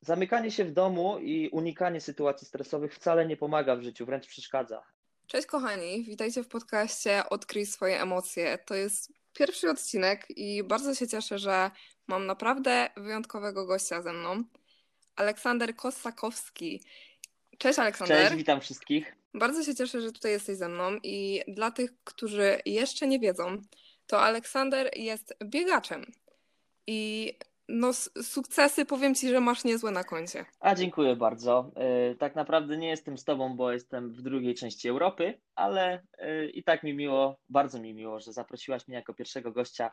zamykanie się w domu i unikanie sytuacji stresowych wcale nie pomaga w życiu, wręcz przeszkadza. Cześć kochani, witajcie w podcaście Odkryj swoje emocje. To jest pierwszy odcinek i bardzo się cieszę, że mam naprawdę wyjątkowego gościa ze mną. Aleksander Kosakowski. Cześć Aleksander. Cześć, witam wszystkich. Bardzo się cieszę, że tutaj jesteś ze mną i dla tych, którzy jeszcze nie wiedzą, to Aleksander jest biegaczem. I no, sukcesy powiem Ci, że masz niezłe na koncie. A dziękuję bardzo. E, tak naprawdę nie jestem z Tobą, bo jestem w drugiej części Europy, ale e, i tak mi miło, bardzo mi miło, że zaprosiłaś mnie jako pierwszego gościa.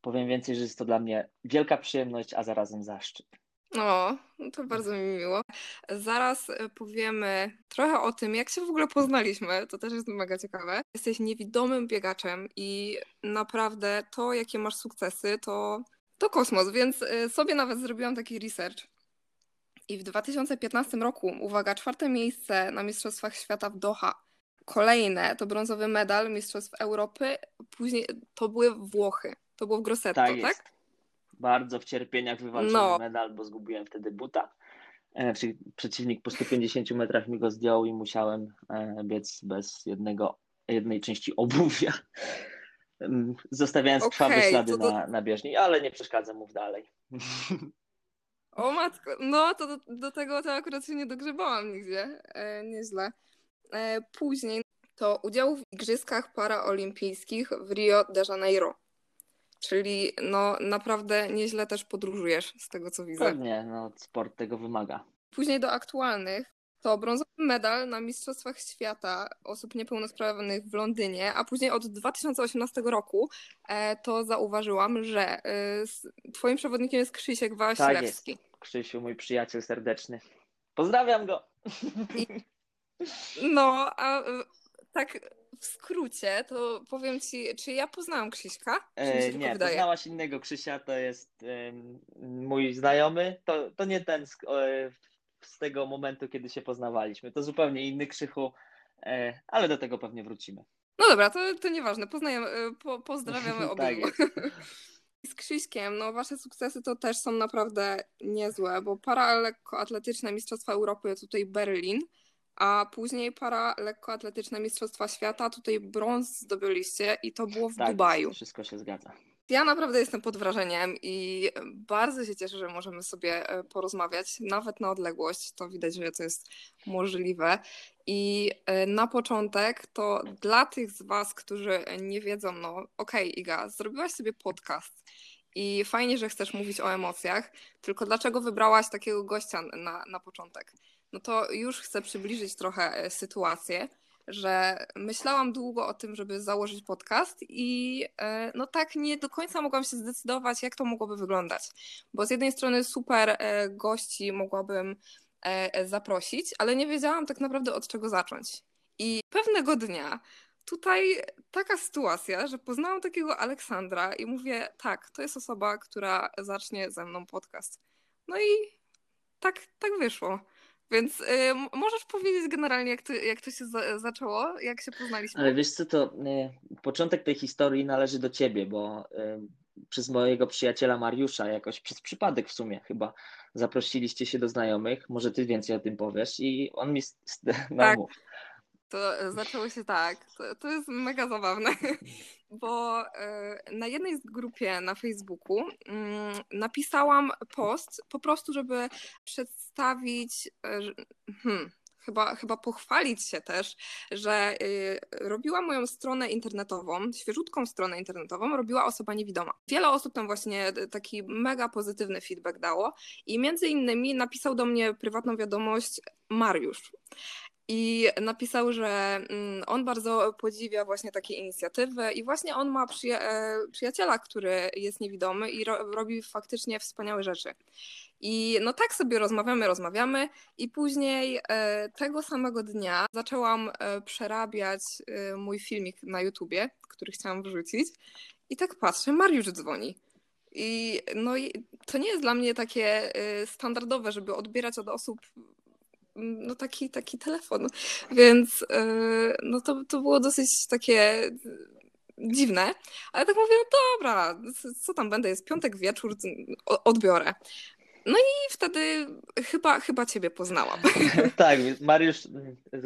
Powiem więcej, że jest to dla mnie wielka przyjemność, a zarazem zaszczyt. No to bardzo mi miło. Zaraz e, powiemy trochę o tym, jak się w ogóle poznaliśmy. To też jest mega ciekawe. Jesteś niewidomym biegaczem i naprawdę to, jakie masz sukcesy, to to kosmos, więc y, sobie nawet zrobiłam taki research. I w 2015 roku, uwaga, czwarte miejsce na Mistrzostwach Świata w Doha. Kolejne to brązowy medal Mistrzostw Europy, później to były Włochy. To było w Grosseto, tak? tak? Bardzo w cierpieniach wywalczyłem no. medal, bo zgubiłem wtedy buta. E, przeciwnik po 150 metrach mi go zdjął i musiałem e, biec bez jednego, jednej części obuwia zostawiając okay, krwawe ślady to... na, na bieżni, ale nie przeszkadza mu dalej. O matko, no to do, do, tego to akurat się nie dogrzebałam nigdzie, e, nieźle. E, później to udział w Igrzyskach Paraolimpijskich w Rio de Janeiro. Czyli no naprawdę nieźle też podróżujesz z tego co widzę. Pewnie, no sport tego wymaga. Później do aktualnych to brązowy medal na Mistrzostwach Świata osób niepełnosprawnych w Londynie, a później od 2018 roku e, to zauważyłam, że e, twoim przewodnikiem jest Krzysiek Wasilewski. Tak jest. Krzysiu, mój przyjaciel serdeczny. Pozdrawiam go. I, no, a e, tak w skrócie, to powiem ci, czy ja poznałam Krzyśka? E, nie, wydaje? poznałaś innego Krzysia, to jest mój znajomy. To, to nie ten, z tego momentu, kiedy się poznawaliśmy. To zupełnie inny krzychu, e, ale do tego pewnie wrócimy. No dobra, to, to nieważne. Poznajemy, e, po, pozdrawiamy obydwu. tak z Krzyśkiem, no wasze sukcesy to też są naprawdę niezłe, bo para lekkoatletyczne Mistrzostwa Europy tutaj Berlin, a później para lekkoatletyczne Mistrzostwa Świata tutaj brąz zdobyliście i to było w tak, Dubaju. Wszystko się zgadza. Ja naprawdę jestem pod wrażeniem i bardzo się cieszę, że możemy sobie e, porozmawiać, nawet na odległość. To widać, że to jest możliwe. I e, na początek to dla tych z Was, którzy nie wiedzą, no okej, okay, Iga, zrobiłaś sobie podcast i fajnie, że chcesz mówić o emocjach, tylko dlaczego wybrałaś takiego gościa na, na początek? No to już chcę przybliżyć trochę e, sytuację że myślałam długo o tym, żeby założyć podcast i e, no tak nie do końca mogłam się zdecydować, jak to mogłoby wyglądać. Bo z jednej strony super e, gości mogłabym e, zaprosić, ale nie wiedziałam tak naprawdę od czego zacząć. I pewnego dnia tutaj taka sytuacja, że poznałam takiego Aleksandra i mówię, tak, to jest osoba, która zacznie ze mną podcast. No i tak, tak wyszło. Więc y, możesz powiedzieć generalnie, jak to, jak to się za, zaczęło, jak się poznaliśmy? Ale wiesz co, to y, początek tej historii należy do ciebie, bo y, przez mojego przyjaciela Mariusza, jakoś przez przypadek w sumie chyba, zaprosiliście się do znajomych, może ty więcej o tym powiesz i on mi no, tak. To e, zaczęło się tak. To, to jest mega zabawne, bo e, na jednej z grupie na Facebooku mm, napisałam post po prostu, żeby przedstawić, e, hmm, chyba, chyba pochwalić się też, że robiła moją stronę internetową, świeżutką stronę internetową, robiła osoba niewidoma. Wiele osób tam właśnie taki mega pozytywny feedback dało i między innymi napisał do mnie prywatną wiadomość Mariusz. I napisał, że mm, on bardzo podziwia właśnie takie inicjatywy i właśnie on ma przyja e, przyjaciela, który jest niewidomy i ro robi faktycznie wspaniałe rzeczy. I no tak sobie rozmawiamy, rozmawiamy i później e, tego samego dnia zaczęłam e, przerabiać mój filmik na YouTubie, który chciałam wrzucić i tak patrzę, Mariusz dzwoni. I no to nie jest dla mnie takie standardowe, żeby odbierać od osób no taki, taki telefon. Więc yy, no to, to było dosyć takie dziwne, ale tak mówię, no dobra, co tam będę, jest piątek wieczór, odbiorę. No i wtedy chyba, chyba ciebie poznałam. tak, Mariusz,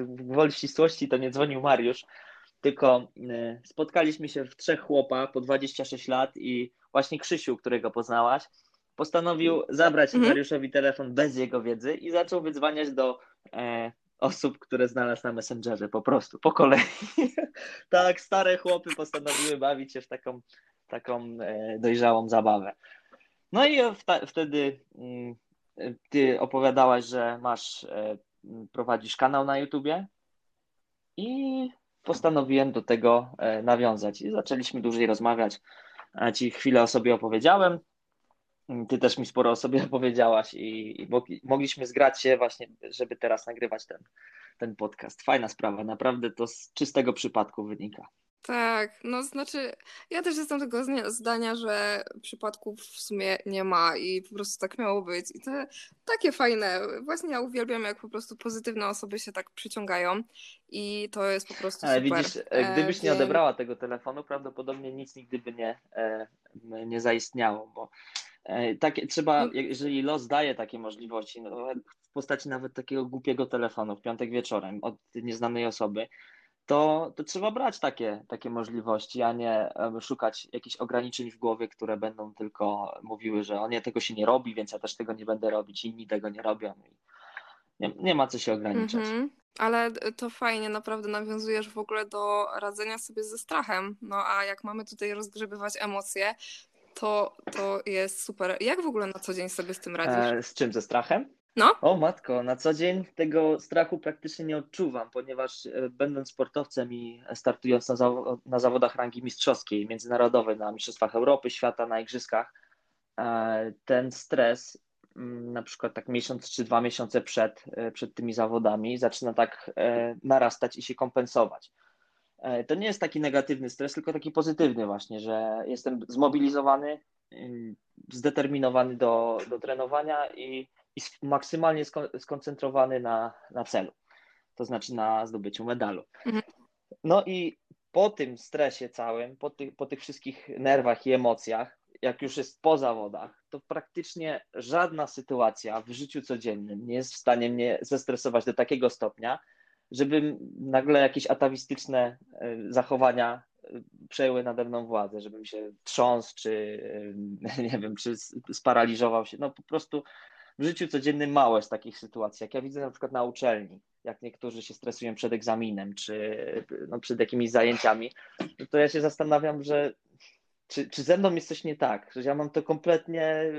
gwoli ścisłości to nie dzwonił Mariusz, tylko y, spotkaliśmy się w trzech chłopa po 26 lat i właśnie Krzysiu, którego poznałaś, postanowił zabrać mhm. Mariuszowi telefon bez jego wiedzy i zaczął wydzwaniać do e, osób, które znalazł na Messengerze po prostu, po kolei. tak, stare chłopy postanowiły bawić się w taką, taką e, dojrzałą zabawę. No i wtedy mm, ty opowiadałaś, że masz, e, prowadzisz kanał na YouTubie i postanowiłem do tego e, nawiązać i zaczęliśmy dłużej rozmawiać. Ci chwilę o sobie opowiedziałem, ty też mi sporo o sobie opowiedziałaś i, i mogliśmy zgrać się właśnie, żeby teraz nagrywać ten, ten podcast. Fajna sprawa, naprawdę to z czystego przypadku wynika. Tak, no znaczy, ja też jestem tego zdania, że przypadków w sumie nie ma i po prostu tak miało być. I to takie fajne. Właśnie ja uwielbiam, jak po prostu pozytywne osoby się tak przyciągają i to jest po prostu Ale super. widzisz, e, gdybyś nie odebrała tego telefonu, prawdopodobnie nic nigdy by nie, e, nie zaistniało, bo e, takie, trzeba, no. jeżeli los daje takie możliwości, no, w postaci nawet takiego głupiego telefonu w piątek wieczorem od nieznanej osoby, to, to trzeba brać takie, takie możliwości, a nie szukać jakichś ograniczeń w głowie, które będą tylko mówiły, że o nie, tego się nie robi, więc ja też tego nie będę robić, inni tego nie robią. Nie, nie ma co się ograniczać. Mhm. Ale to fajnie, naprawdę nawiązujesz w ogóle do radzenia sobie ze strachem. No a jak mamy tutaj rozgrzebywać emocje, to, to jest super. Jak w ogóle na co dzień sobie z tym radzisz? E, z czym? Ze strachem? No. O matko, na co dzień tego strachu praktycznie nie odczuwam, ponieważ e, będąc sportowcem i startując na, na zawodach rangi mistrzowskiej, międzynarodowej, na Mistrzostwach Europy, świata, na Igrzyskach, e, ten stres mm, na przykład tak miesiąc czy dwa miesiące przed, e, przed tymi zawodami zaczyna tak narastać i się kompensować. To nie jest taki negatywny stres, tylko taki pozytywny właśnie, że jestem zmobilizowany, zdeterminowany do, do trenowania i i maksymalnie skoncentrowany na, na celu, to znaczy na zdobyciu medalu. Mhm. No i po tym stresie całym, po tych, po tych wszystkich nerwach i emocjach, jak już jest po zawodach, to praktycznie żadna sytuacja w życiu codziennym nie jest w stanie mnie zestresować do takiego stopnia, żeby nagle jakieś atawistyczne e, zachowania e, przejęły nade mną władzę, żebym się trząsł, czy e, nie wiem, czy sparaliżował się. No po prostu w życiu codziennym małe z takich sytuacji. Jak ja widzę na przykład na uczelni, jak niektórzy się stresują przed egzaminem czy no, przed jakimiś zajęciami, to ja się zastanawiam, że czy, czy ze mną jest coś nie tak, że ja mam to kompletnie,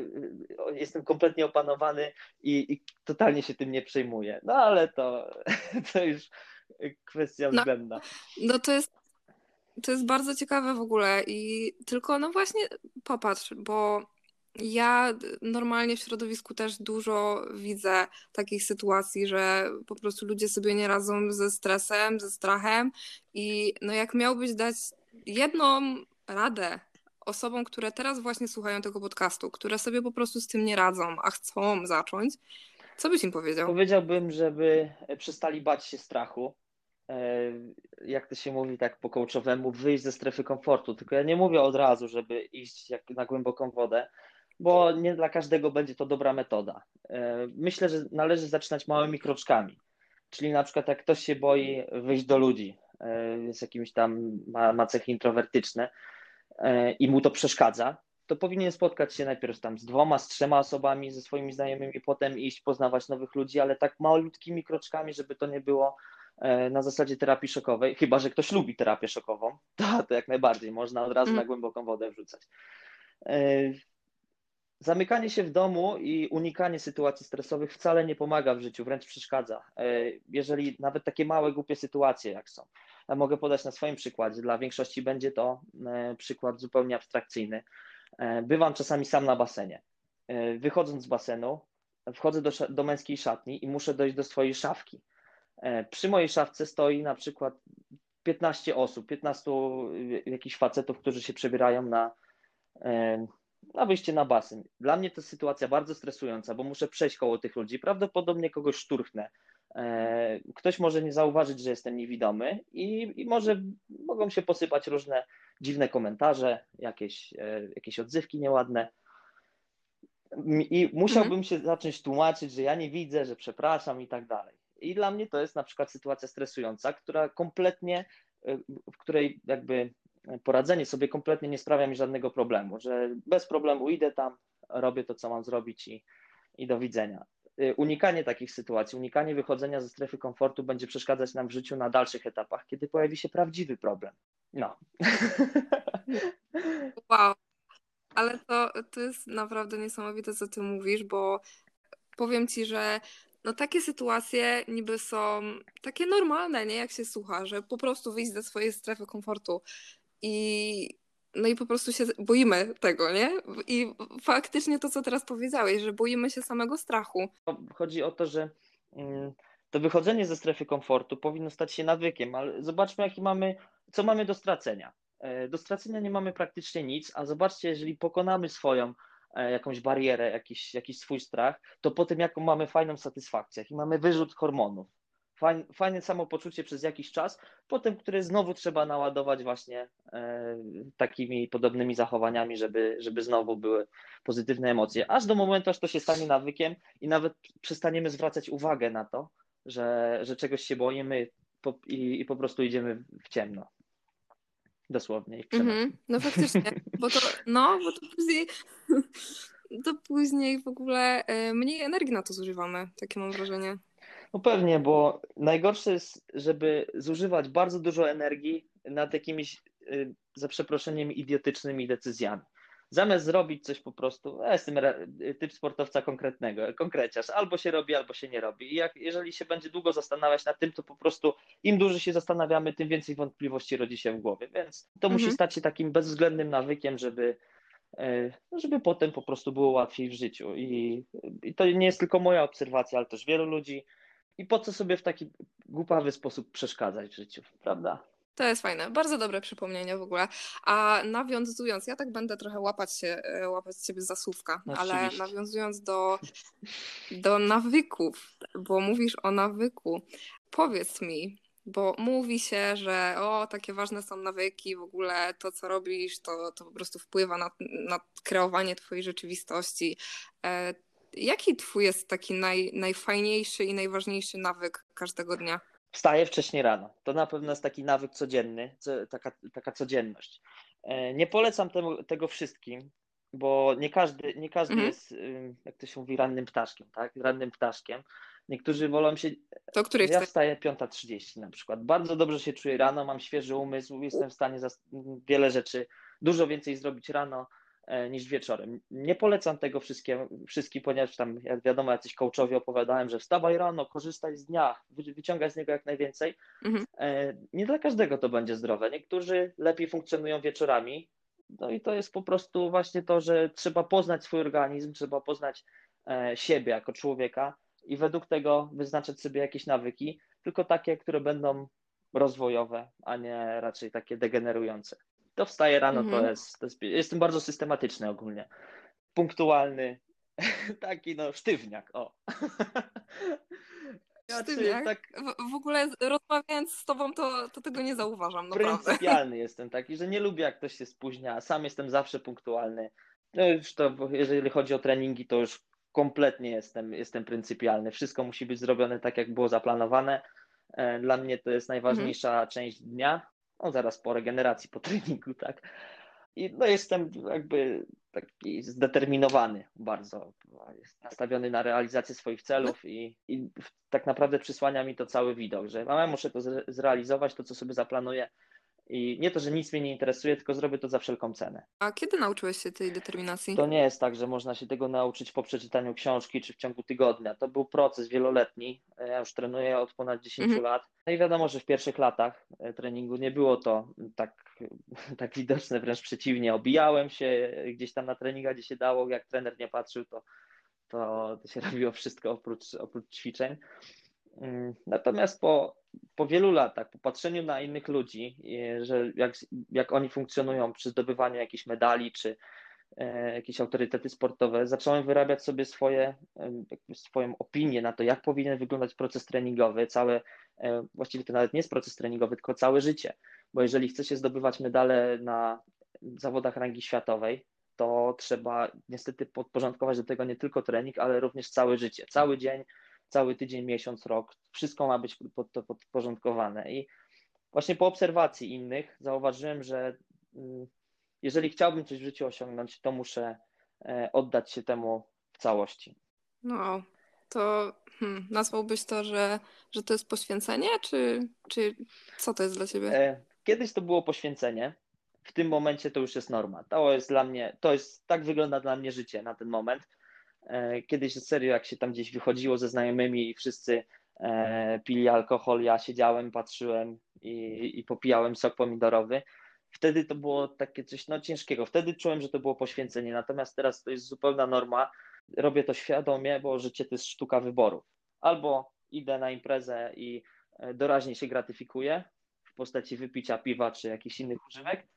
jestem kompletnie opanowany i, i totalnie się tym nie przejmuję. No ale to, to już kwestia no, względna. No to jest to jest bardzo ciekawe w ogóle i tylko no właśnie popatrz, bo ja normalnie w środowisku też dużo widzę takich sytuacji, że po prostu ludzie sobie nie radzą ze stresem, ze strachem i no jak miałbyś dać jedną radę osobom, które teraz właśnie słuchają tego podcastu, które sobie po prostu z tym nie radzą, a chcą zacząć, co byś im powiedział? Powiedziałbym, żeby przestali bać się strachu. E, jak to się mówi tak po kołczowemu, wyjść ze strefy komfortu. Tylko ja nie mówię od razu, żeby iść na głęboką wodę, bo nie dla każdego będzie to dobra metoda. E, myślę, że należy zaczynać małymi kroczkami. Czyli na przykład jak ktoś się boi wyjść do ludzi, e, jest jakimś tam, ma, ma cechy introwertyczne e, i mu to przeszkadza, to powinien spotkać się najpierw tam z dwoma, z trzema osobami, ze swoimi znajomymi, potem iść poznawać nowych ludzi, ale tak malutkimi kroczkami, żeby to nie było na zasadzie terapii szokowej, chyba że ktoś lubi terapię szokową, to, to jak najbardziej można od razu na mm. głęboką wodę wrzucać. Zamykanie się w domu i unikanie sytuacji stresowych wcale nie pomaga w życiu, wręcz przeszkadza. E, jeżeli nawet takie małe, głupie sytuacje jak są. Mogę podać na swoim przykładzie. Dla większości będzie to e, przykład zupełnie abstrakcyjny. E, bywam czasami sam na basenie. Wychodząc z basenu, wchodzę do, do męskiej szatni i muszę dojść do swojej szafki. Przy mojej szafce stoi na przykład 15 osób, 15 jakichś facetów, którzy się przebierają na na wyjście na basen. Dla mnie to sytuacja bardzo stresująca, bo muszę przejść koło tych ludzi, prawdopodobnie kogoś szturchnę. E, ktoś może nie zauważyć, że jestem niewidomy i, i może mogą się posypać różne dziwne komentarze, jakieś, e, jakieś odzywki nieładne. I musiałbym mhm. się zacząć tłumaczyć, że ja nie widzę, że przepraszam i tak dalej. I dla mnie to jest na przykład sytuacja stresująca, która kompletnie, y, w której jakby poradzenie sobie kompletnie nie sprawia mi żadnego problemu, że bez problemu idę tam, robię to, co mam zrobić i, i do widzenia. Y, unikanie takich sytuacji, unikanie wychodzenia ze strefy komfortu będzie przeszkadzać nam w życiu na dalszych etapach, kiedy pojawi się prawdziwy problem. No. Wow. Ale to, to jest naprawdę niesamowite, co ty mówisz, bo powiem ci, że no takie sytuacje niby są takie normalne, nie? Jak się słucha, że po prostu wyjść ze swojej strefy komfortu i no i po prostu się boimy tego, nie? I faktycznie to, co teraz powiedziałeś, że boimy się samego strachu. Chodzi o to, że mm, to wychodzenie ze strefy komfortu powinno stać się nawykiem, ale zobaczmy, jaki mamy, co mamy do stracenia. E, do stracenia nie mamy praktycznie nic, a zobaczcie, jeżeli pokonamy swoją e, jakąś barierę, jakiś, jakiś swój strach, to potem jaką mamy fajną satysfakcję, i mamy wyrzut hormonów fajne, samopoczucie przez jakiś czas, potem które znowu trzeba naładować właśnie e, takimi podobnymi zachowaniami, żeby, żeby znowu były pozytywne emocje, aż do momentu, aż to się stanie nawykiem i nawet przestaniemy zwracać uwagę na to, że, że czegoś się boimy i, i po prostu idziemy w ciemno. Dosłownie. Mm -hmm. No faktycznie, bo to, no, bo to później, to później w ogóle e, mniej energii na to zużywamy, takie mam wrażenie. No pewnie, bo najgorsze jest, żeby zużywać bardzo dużo energii nad jakimiś, y, za przeproszeniem, idiotycznymi decyzjami. Zamiast zrobić coś po prostu, ja jestem typ sportowca konkretnego, konkreciarz, albo się robi, albo się nie robi. I jak, jeżeli się będzie długo zastanawiać nad tym, to po prostu im dłużej się zastanawiamy, tym więcej wątpliwości rodzi się w głowie. Więc to mhm. musi stać się takim bezwzględnym nawykiem, żeby, y, żeby potem po prostu było łatwiej w życiu. I, I to nie jest tylko moja obserwacja, ale też wielu ludzi i po co sobie w taki głupawy sposób przeszkadzać w życiu, prawda? To jest fajne, bardzo dobre przypomnienie w ogóle. A nawiązując, ja tak będę trochę łapać się, e, łapać ciebie za słówka, no, ale nawiązując do, do nawyków, bo mówisz o nawyku, powiedz mi, bo mówi się, że o, takie ważne są nawyki, w ogóle to, co robisz, to, to po prostu wpływa na, na kreowanie twojej rzeczywistości. Jaki twój jest taki naj, najfajniejszy i najważniejszy nawyk każdego dnia? Wstaję wcześniej rano. To na pewno jest taki nawyk codzienny, taka, taka codzienność. E, nie polecam temu, tego wszystkim, bo nie każdy, nie każdy mhm. jest, jak to się mówi, rannym ptaszkiem, tak? Rannym ptaszkiem. Niektórzy wolą się. To której Ja wstaję 5.30 na przykład. Bardzo dobrze się czuję rano, mam świeży umysł, jestem w stanie wiele rzeczy, dużo więcej zrobić rano niż wieczorem. Nie polecam tego wszystkim, ponieważ tam, jak wiadomo, jacyś coachowie opowiadałem, że wstawaj rano, korzystaj z dnia, wyciągaj z niego jak najwięcej. Mhm. E, nie dla każdego to będzie zdrowe. Niektórzy lepiej funkcjonują wieczorami. No i to jest po prostu właśnie to, że trzeba poznać swój organizm, trzeba poznać e, siebie jako człowieka i według tego wyznaczać sobie jakieś nawyki, tylko takie, które będą rozwojowe, a nie raczej takie degenerujące to wstaję rano, mhm. to, jest, to jest. Jestem bardzo systematyczny ogólnie. Punktualny. Taki no, sztywniak, o. Sztywniak? Tak... W, w, ogóle rozmawiając z tobą, to, to tego nie zauważam, naprawdę. Pryncypialny jestem taki, że nie lubię jak ktoś się spóźnia, sam jestem zawsze punktualny. No już to, jeżeli chodzi o treningi, to już kompletnie jestem, jestem pryncypialny. Wszystko musi być zrobione tak, jak było zaplanowane. E, dla mnie to jest najważniejsza mhm. część dnia no zaraz po regeneracji, po treningu, tak. I no jestem jakby taki zdeterminowany bardzo, jest nastawiony na realizację swoich celów i, i tak naprawdę przysłania mi to cały widok, że mama muszę to zrealizować, to co sobie zaplanuję, i nie to, że nic mnie nie interesuje, tylko zrobię to za wszelką cenę. A kiedy nauczyłeś się tej determinacji? To nie jest tak, że można się tego nauczyć po przeczytaniu książki czy w ciągu tygodnia. To był proces wieloletni. Ja już trenuję od ponad 10 mhm. lat. No i wiadomo, że w pierwszych latach e, treningu nie było to tak, tak widoczne, wręcz przeciwnie. Obijałem się gdzieś tam na treningach, gdzie się dało. Jak trener nie patrzył, to, to, to się robiło wszystko oprócz, oprócz ćwiczeń. Mm, natomiast po, po wielu latach, po patrzeniu na innych ludzi, że jak, jak oni funkcjonują przy zdobywaniu jakichś medali czy e, jakieś autorytety sportowe, zacząłem wyrabiać sobie swoje, swoją opinię na to, jak powinien wyglądać proces treningowy, całe, e, właściwie to nawet nie jest proces treningowy, tylko całe życie, bo jeżeli chce się zdobywać medale na zawodach rangi światowej, to trzeba niestety podporządkować do tego nie tylko trening, ale również całe życie, cały dzień, cały tydzień, miesiąc, rok. Wszystko ma być pod to podporządkowane. I właśnie po obserwacji innych zauważyłem, że mm, jeżeli chciałbym coś w życiu osiągnąć, to muszę e, oddać się temu w całości. No, to hmm, nazwałbyś to, że, że to jest poświęcenie, czy, czy co to jest dla ciebie? E, kiedyś to było poświęcenie. W tym momencie to już jest norma. To jest dla mnie, to jest, tak wygląda dla mnie życie na ten moment. E, kiedyś serio, jak się tam gdzieś wychodziło ze znajomymi i wszyscy pili alkohol, ja siedziałem, patrzyłem i, i popijałem sok pomidorowy wtedy to było takie coś no, ciężkiego. Wtedy czułem, że to było poświęcenie, natomiast teraz to jest zupełna norma. Robię to świadomie, bo życie to jest sztuka wyborów. Albo idę na imprezę i e, doraźnie się gratyfikuję w postaci wypicia piwa czy jakichś innych używek,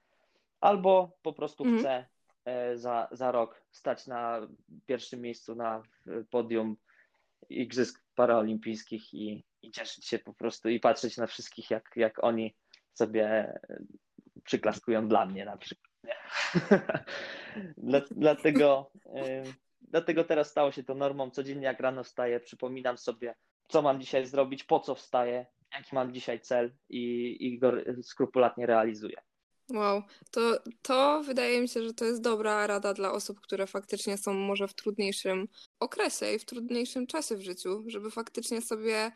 albo po prostu mm. chcę e, za, za rok stać na pierwszym miejscu na podium Igrzysk Paraolimpijskich i, i cieszyć się po prostu i patrzeć na wszystkich, jak, jak oni sobie przyklaskują dla mnie na przykład. dlatego, dlatego teraz stało się to normą. Codziennie jak rano wstaję, przypominam sobie, co mam dzisiaj zrobić, po co wstaję, jaki mam dzisiaj cel i, i go skrupulatnie realizuję. Wow, to, to wydaje mi się, że to jest dobra rada dla osób, które faktycznie są może w trudniejszym okresie i w trudniejszym czasie w życiu, żeby faktycznie sobie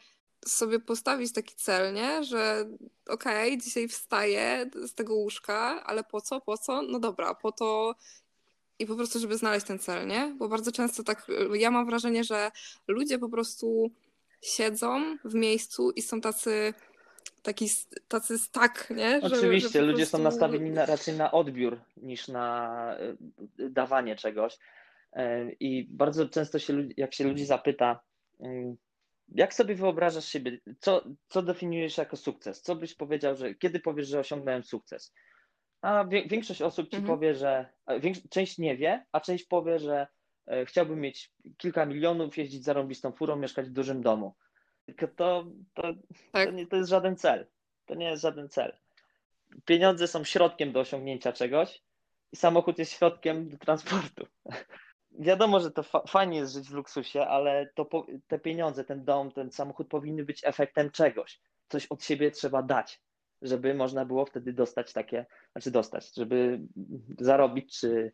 sobie postawić taki cel, nie? Że okej, okay, dzisiaj wstaję z tego łóżka, ale po co, po co? No dobra, po to i po prostu, żeby znaleźć ten cel, nie? Bo bardzo często tak, ja mam wrażenie, że ludzie po prostu siedzą w miejscu i są tacy taki, tacy stak, nie? Że, Oczywiście, że ludzie prostu... są nastawieni na, raczej na odbiór niż na y, dawanie czegoś. Y, I bardzo często się, jak się ludzi zapyta, y, jak sobie wyobrażasz siebie, co, co definiujesz jako sukces? Co byś powiedział, że kiedy powiesz, że osiągnąłem sukces? A większość osób ci mhm. powie, że część nie wie, a część powie, że e, chciałbym mieć kilka milionów, jeździć zarąbistą furą, mieszkać w dużym domu. Tylko to, to, tak. to, nie, to jest żaden cel. To nie jest żaden cel. Pieniądze są środkiem do osiągnięcia czegoś i samochód jest środkiem do transportu wiadomo, że to fa fajnie jest żyć w luksusie, ale to po, te pieniądze, ten dom, ten samochód powinny być efektem czegoś. Coś od siebie trzeba dać, żeby można było wtedy dostać takie, znaczy dostać, żeby zarobić czy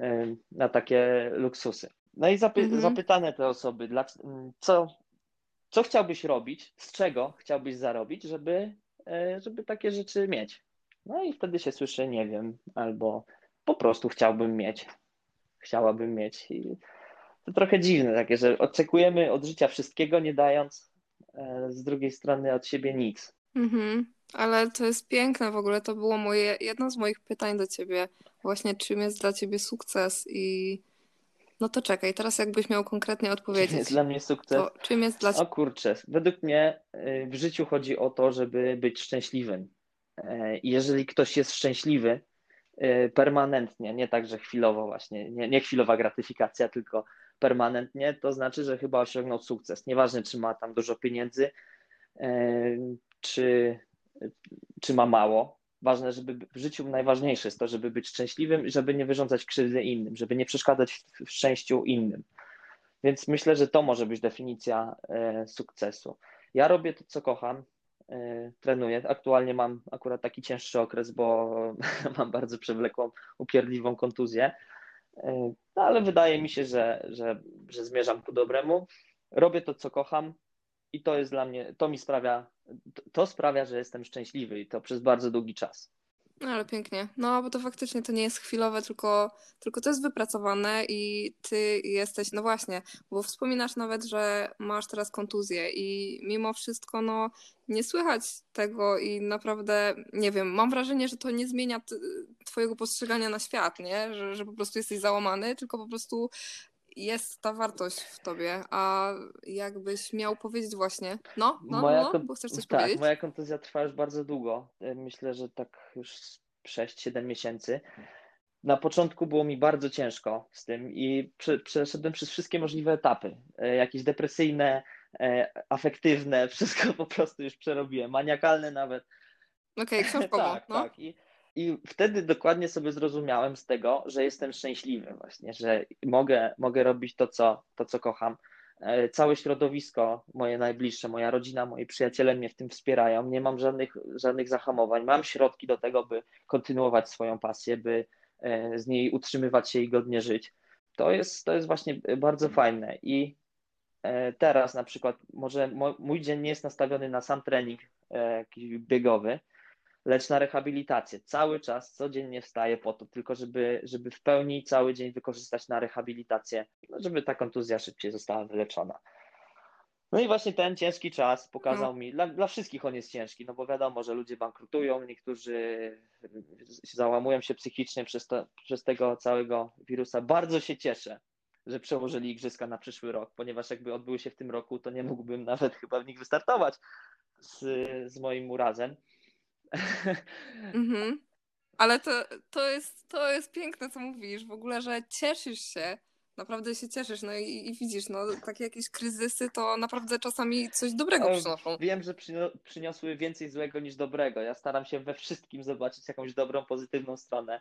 y, na takie luksusy. No i zapy mhm. zapytane te osoby, dla, co, co chciałbyś robić, z czego chciałbyś zarobić, żeby, y, żeby takie rzeczy mieć. No i wtedy się słyszy, nie wiem, albo po prostu chciałbym mieć chciałabym mieć. I to trochę dziwne takie, że oczekujemy od życia wszystkiego, nie dając e, z drugiej strony od siebie nic. Mhm. Ale to jest piękne w ogóle. To było moje, jedno z moich pytań do ciebie. Właśnie czym jest dla ciebie sukces i no to czekaj, teraz jakbyś miał konkretnie odpowiedzieć. Czym jest dla mnie sukces? To czym jest dla? O kurczę, według mnie y, w życiu chodzi o to, żeby być szczęśliwym. E, I jeżeli ktoś jest szczęśliwy, Y, permanentnie, nie tak, że chwilowo właśnie, nie, nie chwilowa gratyfikacja, tylko permanentnie, to znaczy, że chyba osiągnął sukces. Nieważne, czy ma tam dużo pieniędzy, y, czy, czy ma mało. Ważne, żeby w życiu najważniejsze jest to, żeby być szczęśliwym żeby nie wyrządzać krzywdy innym, żeby nie przeszkadzać w szczęściu innym. Więc myślę, że to może być definicja y, sukcesu. Ja robię to, co kocham, E, trenuję. Aktualnie mam akurat taki cięższy okres, bo mam bardzo przewlekłą, upierdliwą kontuzję. E, no, ale wydaje mi się, że, że, że zmierzam ku dobremu. Robię to, co kocham i to jest dla mnie, to mi sprawia, to sprawia, że jestem szczęśliwy i to przez bardzo długi czas. No ale pięknie. No, bo to faktycznie to nie jest chwilowe, tylko, tylko to jest wypracowane i ty jesteś, no właśnie, bo wspominasz nawet, że masz teraz kontuzję i mimo wszystko, no, nie słychać tego i naprawdę, nie wiem, mam wrażenie, że to nie zmienia twojego postrzegania na świat, nie? Że, że po prostu jesteś załamany, tylko po prostu jest ta wartość w tobie, a jakbyś miał powiedzieć właśnie, no, no, moja no, bo chcesz coś tak, powiedzieć? moja kontuzja trwa już bardzo długo, e, myślę, że tak już 6-7 miesięcy. Na początku było mi bardzo ciężko z tym i prze, przeszedłem przez wszystkie możliwe etapy, e, jakieś depresyjne, e, afektywne, wszystko po prostu już przerobiłem, maniakalne nawet. Okej, okay, książkowo, tak, no. tak. I i wtedy dokładnie sobie zrozumiałem z tego, że jestem szczęśliwy właśnie, że mogę, mogę robić to co, to, co kocham. E, całe środowisko, moje najbliższe, moja rodzina, moi przyjaciele mnie w tym wspierają. Nie mam żadnych, żadnych zahamowań. Mam środki do tego, by kontynuować swoją pasję, by e, z niej utrzymywać się i godnie żyć. To jest, to jest właśnie bardzo fajne. I e, teraz na przykład, może mój dzień nie jest nastawiony na sam trening biegowy, lecz na rehabilitację. Cały czas, codziennie wstaję po to, tylko żeby, żeby w pełni cały dzień wykorzystać na rehabilitację, no, żeby ta kontuzja szybciej została wyleczona. No i właśnie ten ciężki czas pokazał mi, dla, dla wszystkich on jest ciężki, no bo wiadomo, że ludzie bankrutują, niektórzy załamują się psychicznie przez, to, przez tego całego wirusa. Bardzo się cieszę, że przełożyli igrzyska na przyszły rok, ponieważ jakby odbyły się w tym roku, to nie mógłbym nawet chyba w nich wystartować z, z moim urazem. Mhm. Ale to, to, jest, to jest piękne, co mówisz, w ogóle, że cieszysz się, naprawdę się cieszysz, no i, i widzisz, no takie jakieś kryzysy to naprawdę czasami coś dobrego przynoszą. Wiem, że przyniosły więcej złego niż dobrego. Ja staram się we wszystkim zobaczyć jakąś dobrą, pozytywną stronę.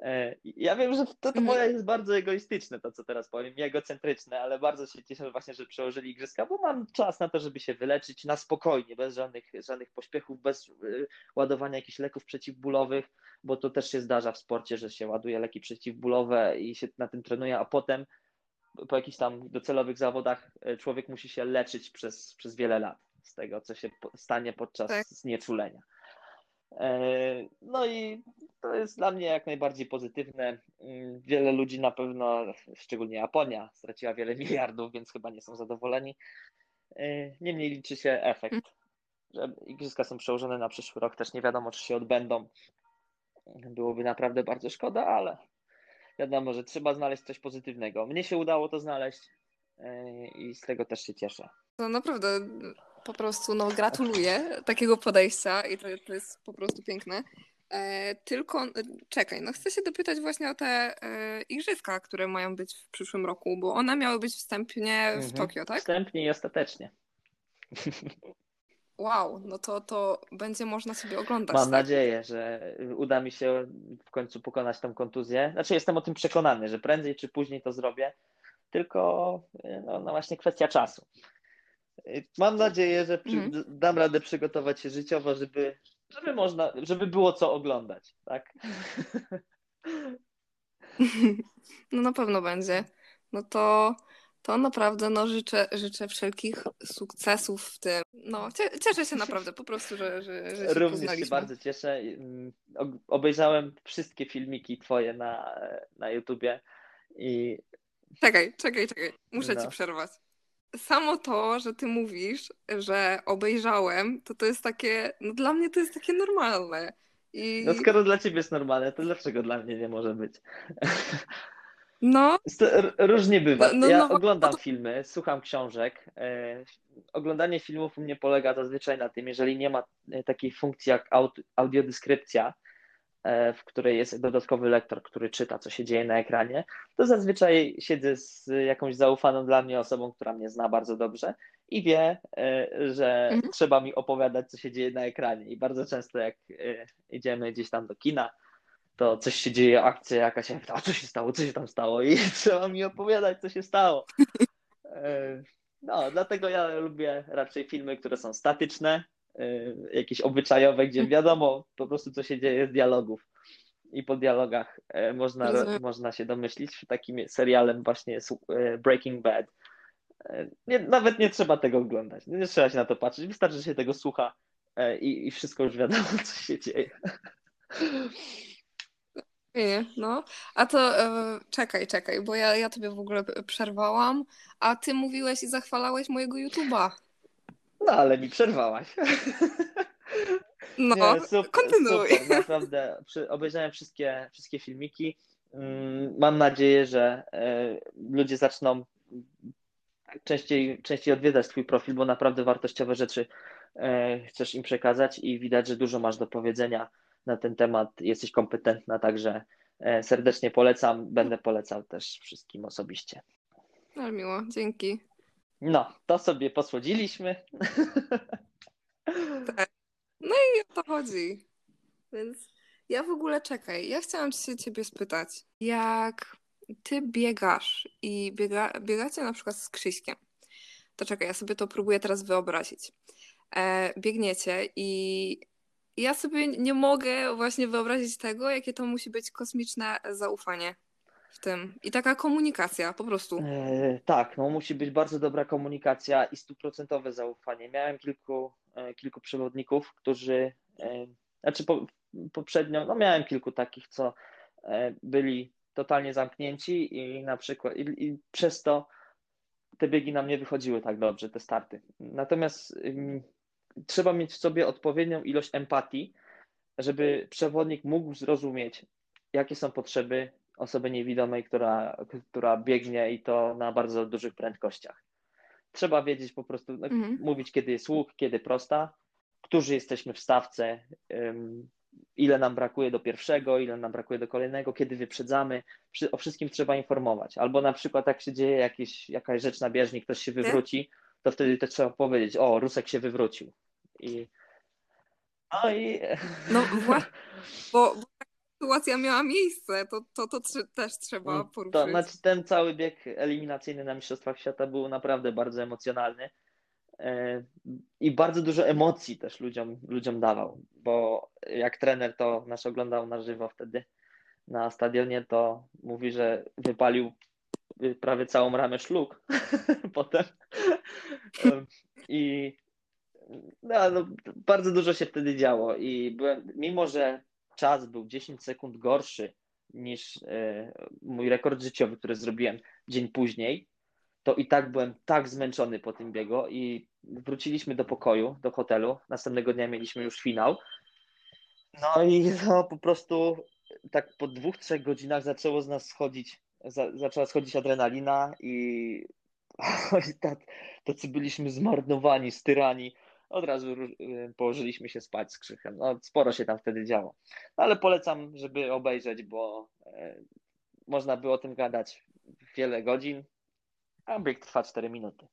E, ja wiem, że to, to mhm. moje jest bardzo egoistyczne, to co teraz powiem, egocentryczne, ale bardzo się cieszę właśnie, że przełożyli igrzyska, bo mam czas na to, żeby się wyleczyć na spokojnie, bez żadnych, żadnych pośpiechów, bez y, ładowania jakichś leków przeciwbólowych, bo to też się zdarza w sporcie, że się ładuje leki przeciwbólowe i się na tym trenuje, a potem po jakichś tam docelowych zawodach y, człowiek musi się leczyć przez, przez wiele lat z tego, co się stanie podczas tak. znieczulenia. E, no i to jest dla mnie jak najbardziej pozytywne. Mm, wiele ludzi na pewno, szczególnie Japonia, straciła wiele miliardów, więc chyba nie są zadowoleni. E, niemniej liczy się efekt. Że igrzyska są przełożone na przyszły rok, też nie wiadomo, czy się odbędą. Byłoby naprawdę bardzo szkoda, ale wiadomo, że trzeba znaleźć coś pozytywnego. Mnie się udało to znaleźć e, i z tego też się cieszę. No naprawdę po prostu no, gratuluję takiego podejścia i to, to jest po prostu piękne. E, tylko e, czekaj, no chcę się dopytać właśnie o te e, igrzyska, które mają być w przyszłym roku, bo one miały być wstępnie w mhm. Tokio, tak? Wstępnie i ostatecznie. Wow, no to, to będzie można sobie oglądać. Mam tak? nadzieję, że uda mi się w końcu pokonać tą kontuzję. Znaczy jestem o tym przekonany, że prędzej czy później to zrobię, tylko no, no właśnie kwestia czasu. Mam nadzieję, że przy, mhm. dam radę przygotować się życiowo, żeby, żeby można, żeby było co oglądać, tak? No na pewno będzie. No to, to naprawdę no, życzę, życzę wszelkich sukcesów w tym. No, cieszę się naprawdę po prostu, że, że, że się Również się bardzo cieszę. Mm, obejrzałem wszystkie filmiki twoje na, na YouTubie i... Czekaj, czekaj, czekaj. Muszę no. ci przerwać samo to, że ty mówisz, że obejrzałem, to to jest takie, no dla mnie to jest takie normalne. I... No skoro dla ciebie jest normalne, to dlaczego dla mnie nie może być? No. Różnie bywa. No, no, ja no, oglądam no filmy, słucham książek. E, oglądanie filmów u mnie polega zazwyczaj na tym, jeżeli nie ma e, takiej funkcji jak audiodeskrypcja, E, w której jest dodatkowy lektor, który czyta, co się dzieje na ekranie, to zazwyczaj siedzę z jakąś zaufaną dla mnie osobą, która mnie zna bardzo dobrze i wie, e, że mhm. trzeba mi opowiadać, co się dzieje na ekranie. I bardzo często, jak e, idziemy gdzieś tam do kina, to coś się dzieje, akcja jakaś, ja a co się stało, co się tam stało? I trzeba mi opowiadać, co się stało. No, dlatego ja lubię raczej filmy, które są statyczne, jakieś obyczajowe, gdzie wiadomo po prostu, co się dzieje z dialogów. I po dialogach y, można, można się domyślić. Takim serialem właśnie y, Breaking Bad. Nie, nawet nie trzeba tego oglądać. Nie trzeba się na to patrzeć. Wystarczy, że się tego słucha i, i wszystko już wiadomo, co się dzieje. Nie, no. A to e, czekaj, czekaj, bo ja, ja tobie w ogóle przerwałam, a ty mówiłeś i zachwalałeś mojego YouTube'a. No, ale mi przerwałaś. No, Nie, super, kontynuuj. Super, naprawdę, obejrzałem wszystkie, wszystkie filmiki. Mm, mam nadzieję, że e, ludzie zaczną częściej, częściej odwiedzać Twój profil, bo naprawdę wartościowe rzeczy e, chcesz im przekazać i widać, że dużo masz do powiedzenia na ten temat. Jesteś kompetentna, także e, serdecznie polecam. Będę polecał też wszystkim osobiście. Ale miło, dzięki. No, to sobie posłodziliśmy. Tak. No i o to chodzi. Więc Ja w ogóle czekaj, ja chciałam się ciebie spytać, jak ty biegasz i biega, biegacie na przykład z Krzyśkiem, to czekaj, ja sobie to próbuję teraz wyobrazić. E, biegniecie i ja sobie nie mogę właśnie wyobrazić tego, jakie to musi być kosmiczne zaufanie w tym. I taka komunikacja po prostu. E, tak, no musi być bardzo dobra komunikacja i stuprocentowe zaufanie. Miałem kilku, e, kilku przewodników, którzy, e, znaczy po, poprzednio, no miałem kilku takich, co e, byli totalnie zamknięci i na przykład i, i przez to te biegi nam nie wychodziły tak dobrze, te starty. Natomiast trzeba mieć w sobie odpowiednią ilość empatii, żeby przewodnik mógł zrozumieć, jakie są potrzeby osoby niewidomej, która, która biegnie i to na bardzo dużych prędkościach. Trzeba wiedzieć po prostu, no, mhm. mówić, kiedy jest łuk, kiedy prosta, którzy jesteśmy w stawce, ile nam brakuje do pierwszego, ile nam brakuje do kolejnego, kiedy wyprzedzamy. O wszystkim trzeba informować. Albo na przykład, jak się dzieje jakieś, jakaś rzecz na bieżni, ktoś się wywróci, to wtedy to trzeba powiedzieć: O, Rusek się wywrócił. I. No i. No właśnie, bo, bo taka sytuacja miała miejsce, to, to, to też trzeba mm, poruszyć. To, znaczy ten cały bieg eliminacyjny na Mistrzostwach Świata był naprawdę bardzo emocjonalny. E, I bardzo dużo emocji też ludziom, ludziom dawał, bo jak trener to nas oglądał na żywo wtedy na stadionie, to mówi, że wypalił prawie całą ramę szluk potem. I no, no, bardzo dużo się wtedy działo i byłem, mimo że czas był 10 sekund gorszy niż e, mój rekord życiowy, który zrobiłem dzień później, to i tak byłem tak zmęczony po tym biegu i wróciliśmy do pokoju, do hotelu. Następnego dnia mieliśmy już finał. No i no, po prostu tak po dwóch, trzech godzinach zaczęło z nas schodzić, za, zaczęła schodzić adrenalina i, i tacy byliśmy zmarnowani, styrani od razu y, położyliśmy się spać z krzychem. No, sporo się tam wtedy działo. No, ale polecam, żeby obejrzeć, bo e, można by o tym gadać wiele godzin, a bieg trwa 4 minuty.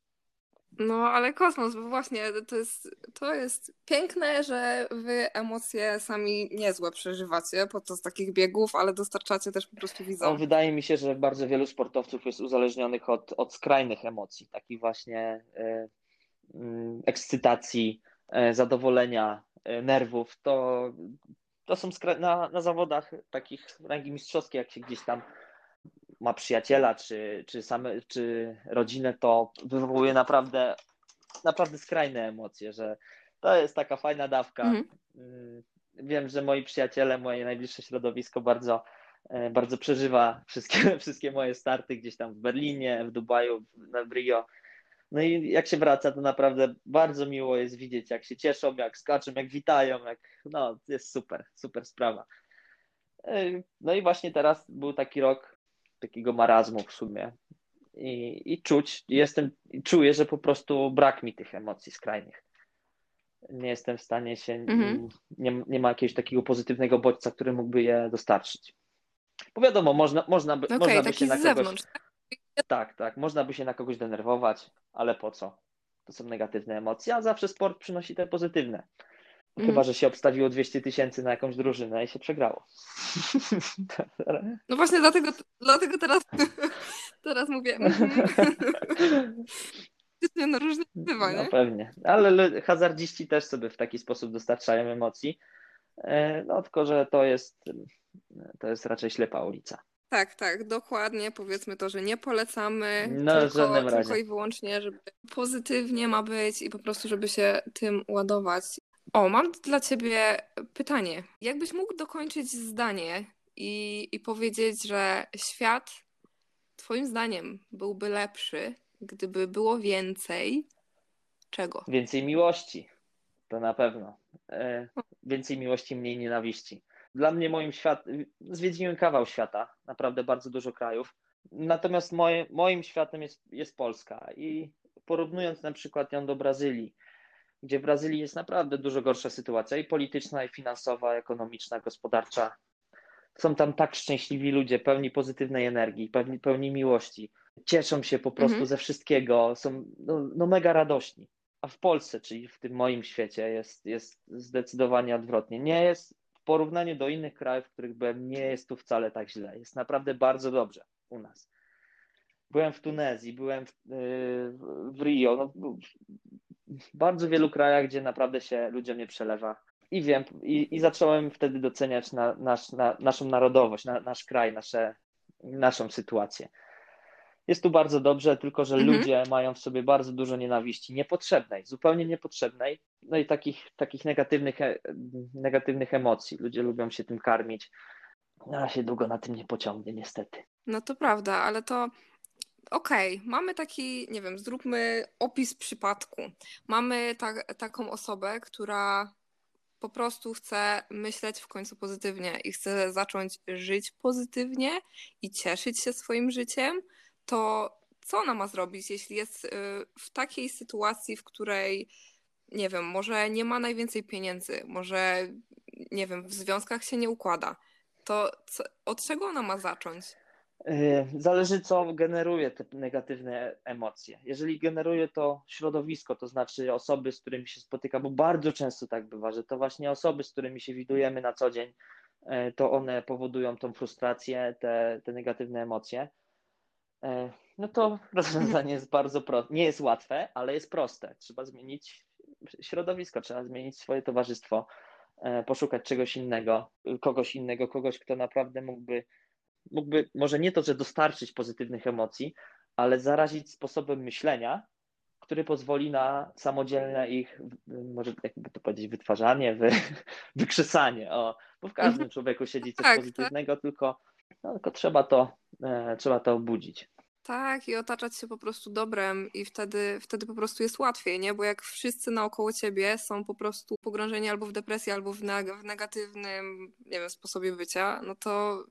No, ale kosmos, bo właśnie to jest, to jest piękne, że wy emocje sami niezłe przeżywacie podczas takich biegów, ale dostarczacie też po prostu widzom. No, wydaje mi się, że bardzo wielu sportowców jest uzależnionych od, od skrajnych emocji, takich właśnie y, ekscytacji, e, zadowolenia, e, nerwów, to, to są na, na zawodach takich rangi mistrzowskiej, jak się gdzieś tam ma przyjaciela, czy, czy, same, czy rodzinę, to wywołuje naprawdę, naprawdę skrajne emocje, że to jest taka fajna dawka. Mhm. Mm, wiem, że moi przyjaciele, moje najbliższe środowisko bardzo, e, bardzo przeżywa wszystkie, wszystkie moje starty gdzieś tam w Berlinie, w Dubaju, w Rio no i jak się wraca, to naprawdę bardzo miło jest widzieć, jak się cieszą, jak skaczą, jak witają, jak no jest super, super sprawa. No i właśnie teraz był taki rok takiego marazmu w sumie. I, i czuć, jestem, czuję, że po prostu brak mi tych emocji skrajnych. Nie jestem w stanie się, mhm. nie, nie ma jakiegoś takiego pozytywnego bodźca, który mógłby je dostarczyć. Bo wiadomo, można, można by, okay, można by się na kogoś... Zewnątrz. Tak? Tak, tak. Można by się na kogoś denerwować, ale po co? To są negatywne emocje, a zawsze sport przynosi te pozytywne. Mm. Chyba, że się obstawiło 200 tysięcy na jakąś drużynę i się przegrało. No właśnie dlatego, dlatego teraz, teraz mówię. no różnie bywa, nie? No pewnie. Ale hazardziści też sobie w taki sposób dostarczają emocji. E, no tylko, że to jest, to jest raczej ślepa ulica. Tak, tak, dokładnie. Powiedzmy to, że nie polecamy. No, tylko, tylko i wyłącznie, żeby pozytywnie ma być i po prostu, żeby się tym ładować. O, mam dla ciebie pytanie. Jakbyś mógł dokończyć zdanie i, i powiedzieć, że świat twoim zdaniem byłby lepszy, gdyby było więcej czego? Więcej miłości. To na pewno. E, więcej miłości, mniej nienawiści dla mnie moim świat, zwiedziłem kawał świata, naprawdę bardzo dużo krajów. Natomiast moje, moim światem jest, jest Polska i porównując na przykład ją do Brazylii, gdzie w Brazylii jest naprawdę dużo gorsza sytuacja i polityczna, i finansowa, ekonomiczna, gospodarcza. Są tam tak szczęśliwi ludzie, pełni pozytywnej energii, pełni, pełni miłości. Cieszą się po prostu mhm. ze wszystkiego, są no, no mega radośni. A w Polsce, czyli w tym moim świecie, jest, jest zdecydowanie odwrotnie. Nie jest w porównaniu do innych krajów, w których byłem, nie jest tu wcale tak źle. Jest naprawdę bardzo dobrze u nas. Byłem w Tunezji, byłem w, y, w Rio, no, w bardzo wielu krajach, gdzie naprawdę się ludziom nie przelewa. I wiem, i, i zacząłem wtedy doceniać na, nasz, na, naszą narodowość, na, nasz kraj, nasze, naszą sytuację. Jest tu bardzo dobrze, tylko że mhm. ludzie mają w sobie bardzo dużo nienawiści, niepotrzebnej, zupełnie niepotrzebnej, no i takich, takich negatywnych, e, negatywnych emocji. Ludzie lubią się tym karmić. No, a się długo na tym nie pociągnie, niestety. No to prawda, ale to okej, okay, mamy taki, nie wiem, zróbmy opis przypadku. Mamy ta, taką osobę, która po prostu chce myśleć w końcu pozytywnie i chce zacząć żyć pozytywnie i cieszyć się swoim życiem, to co ona ma zrobić, jeśli jest y, w takiej sytuacji, w której, nie wiem, może nie ma najwięcej pieniędzy, może, nie wiem, w związkach się nie układa, to co, od czego ona ma zacząć? Y, zależy, co generuje te negatywne emocje. Jeżeli generuje to środowisko, to znaczy osoby, z którymi się spotyka, bo bardzo często tak bywa, że to właśnie osoby, z którymi się widujemy na co dzień, y, to one powodują tą frustrację, te, te negatywne emocje. Y, no to rozwiązanie jest bardzo proste. Nie jest łatwe, ale jest proste. Trzeba zmienić środowisko, trzeba zmienić swoje towarzystwo, poszukać czegoś innego, kogoś innego, kogoś, kto naprawdę mógłby mógłby może nie to, że dostarczyć pozytywnych emocji, ale zarazić sposobem myślenia, który pozwoli na samodzielne ich, może jakby to powiedzieć, wytwarzanie, wy, wykrzesanie. O, bo w każdym człowieku siedzi coś tak, pozytywnego, tak. Tylko, no, tylko trzeba to, e, trzeba to obudzić. Tak, i otaczać się po prostu dobrem i wtedy, wtedy po prostu jest łatwiej, nie? Bo jak wszyscy naokoło ciebie są po prostu pogrążeni albo w depresji, albo w, neg- w negatywnym, nie wiem, sposobie bycia, no to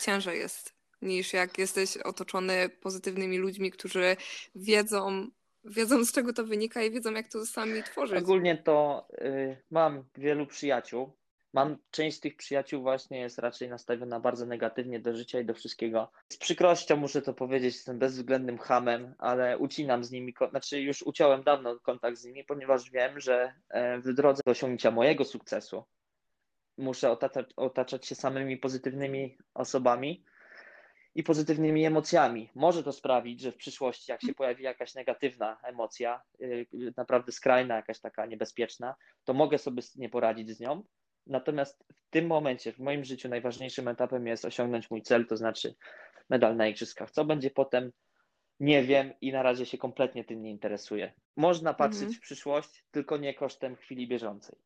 ciężej jest niż jak jesteś otoczony pozytywnymi ludźmi, którzy wiedzą, wiedzą z czego to wynika i wiedzą jak to sami tworzyć. Ogólnie to y, mam wielu przyjaciół. Mam część z tych przyjaciół właśnie jest raczej nastawiona bardzo negatywnie do życia i do wszystkiego. Z przykrością muszę to powiedzieć, jestem bezwzględnym hamem, ale ucinam z nimi, znaczy już uciąłem dawno kontakt z nimi, ponieważ wiem, że e, w drodze do osiągnięcia mojego sukcesu muszę otaczać, otaczać się samymi pozytywnymi osobami i pozytywnymi emocjami. Może to sprawić, że w przyszłości, jak się pojawi jakaś negatywna emocja, y, naprawdę skrajna, jakaś taka niebezpieczna, to mogę sobie nie poradzić z nią. Natomiast w tym momencie, w moim życiu, najważniejszym etapem jest osiągnąć mój cel, to znaczy medal na igrzyskach. Co będzie potem, nie wiem i na razie się kompletnie tym nie interesuję. Można patrzeć mhm. w przyszłość, tylko nie kosztem chwili bieżącej.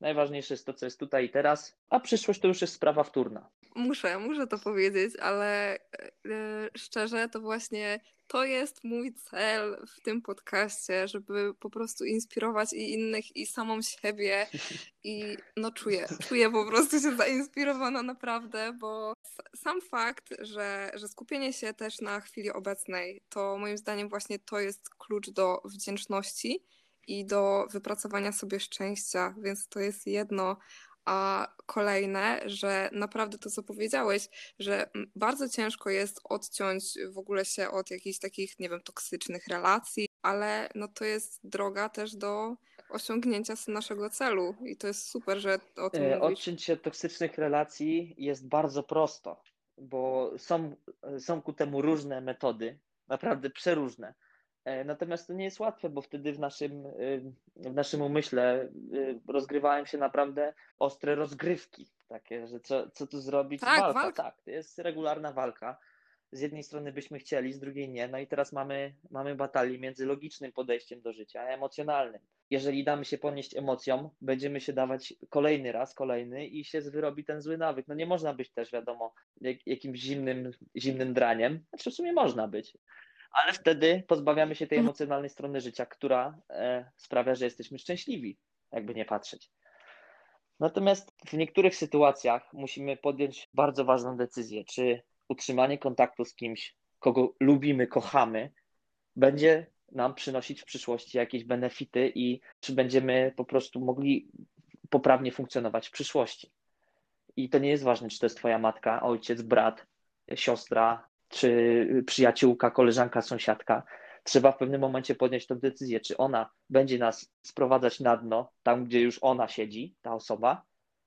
Najważniejsze jest to, co jest tutaj i teraz, a przyszłość to już jest sprawa wtórna. Muszę, muszę to powiedzieć, ale yy, szczerze to właśnie to jest mój cel w tym podcaście, żeby po prostu inspirować i innych, i samą siebie. I no czuję, czuję po prostu się zainspirowana naprawdę, bo sam fakt, że, że skupienie się też na chwili obecnej, to moim zdaniem właśnie to jest klucz do wdzięczności i do wypracowania sobie szczęścia, więc to jest jedno. A kolejne, że naprawdę to, co powiedziałeś, że bardzo ciężko jest odciąć w ogóle się od jakichś takich, nie wiem, toksycznych relacji, ale no to jest droga też do osiągnięcia naszego celu i to jest super, że o tym e, mówisz. Odciąć się od toksycznych relacji jest bardzo prosto, bo są, są ku temu różne metody, naprawdę przeróżne. E, natomiast to nie jest łatwe, bo wtedy w naszym, y, w naszym umyśle y, rozgrywają się naprawdę ostre rozgrywki. Takie, że co, co tu zrobić? Tak, walka, walka. tak. To jest regularna walka. Z jednej strony byśmy chcieli, z drugiej nie. No i teraz mamy, mamy batalię między logicznym podejściem do życia a emocjonalnym. Jeżeli damy się ponieść emocjom, będziemy się dawać kolejny raz, kolejny i się wyrobi ten zły nawyk. No nie można być też, wiadomo, jakimś zimnym, zimnym draniem. Znaczy w sumie można być ale wtedy pozbawiamy się tej mhm. emocjonalnej strony życia, która e, sprawia, że jesteśmy szczęśliwi, jakby nie patrzeć. Natomiast w niektórych sytuacjach musimy podjąć bardzo ważną decyzję, czy utrzymanie kontaktu z kimś, kogo lubimy, kochamy, będzie nam przynosić w przyszłości jakieś benefity i czy będziemy po prostu mogli poprawnie funkcjonować w przyszłości. I to nie jest ważne, czy to jest Twoja matka, ojciec, brat, siostra, czy przyjaciółka, koleżanka, sąsiadka. Trzeba w pewnym momencie podjąć tę decyzję, czy ona będzie nas sprowadzać na dno, tam gdzie już ona siedzi, ta osoba,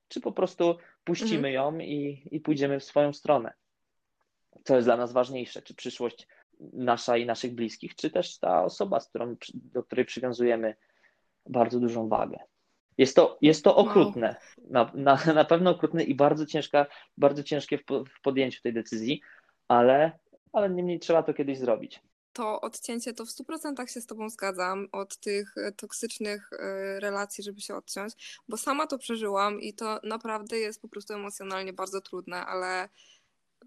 czy po prostu puścimy mhm. ją i, i pójdziemy w swoją stronę. Co jest dla nas ważniejsze, czy przyszłość nasza i naszych bliskich, czy też ta osoba, z którą, do której przywiązujemy bardzo dużą wagę. Jest to, jest to okrutne, na, na, na pewno okrutne i bardzo, ciężka, bardzo ciężkie w, w podjęciu tej decyzji, ale, ale niemniej trzeba to kiedyś zrobić to odcięcie to w 100% się z Tobą zgadzam od tych e, toksycznych e, relacji, żeby się odciąć, bo sama to przeżyłam i to naprawdę jest po prostu emocjonalnie bardzo trudne, ale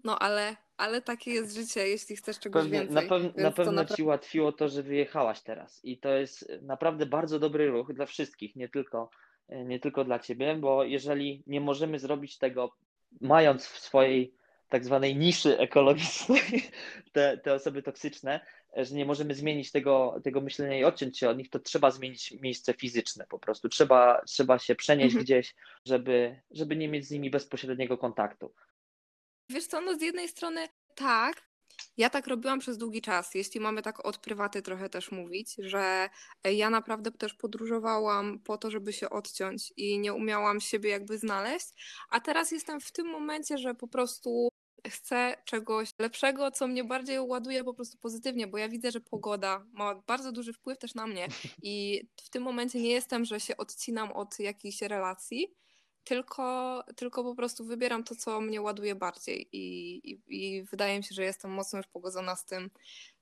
no ale, ale takie jest życie, jeśli chcesz czegoś Pewnie, więcej. Na, pew na pewno naprawdę... Ci ułatwiło to, że wyjechałaś teraz i to jest naprawdę bardzo dobry ruch dla wszystkich, nie tylko, nie tylko dla Ciebie, bo jeżeli nie możemy zrobić tego mając w swojej tak zwanej niszy ekologicznej te, te osoby toksyczne, że nie możemy zmienić tego, tego myślenia i odciąć się od nich, to trzeba zmienić miejsce fizyczne po prostu. Trzeba, trzeba się przenieść mhm. gdzieś, żeby, żeby nie mieć z nimi bezpośredniego kontaktu. Wiesz co, no z jednej strony tak, ja tak robiłam przez długi czas, jeśli mamy tak od prywaty trochę też mówić, że ja naprawdę też podróżowałam po to, żeby się odciąć i nie umiałam siebie jakby znaleźć, a teraz jestem w tym momencie, że po prostu chcę czegoś lepszego, co mnie bardziej ładuje po prostu pozytywnie, bo ja widzę, że pogoda ma bardzo duży wpływ też na mnie i w tym momencie nie jestem, że się odcinam od jakiejś relacji, tylko, tylko po prostu wybieram to, co mnie ładuje bardziej i, i, i wydaje mi się, że jestem mocno już pogodzona z tym,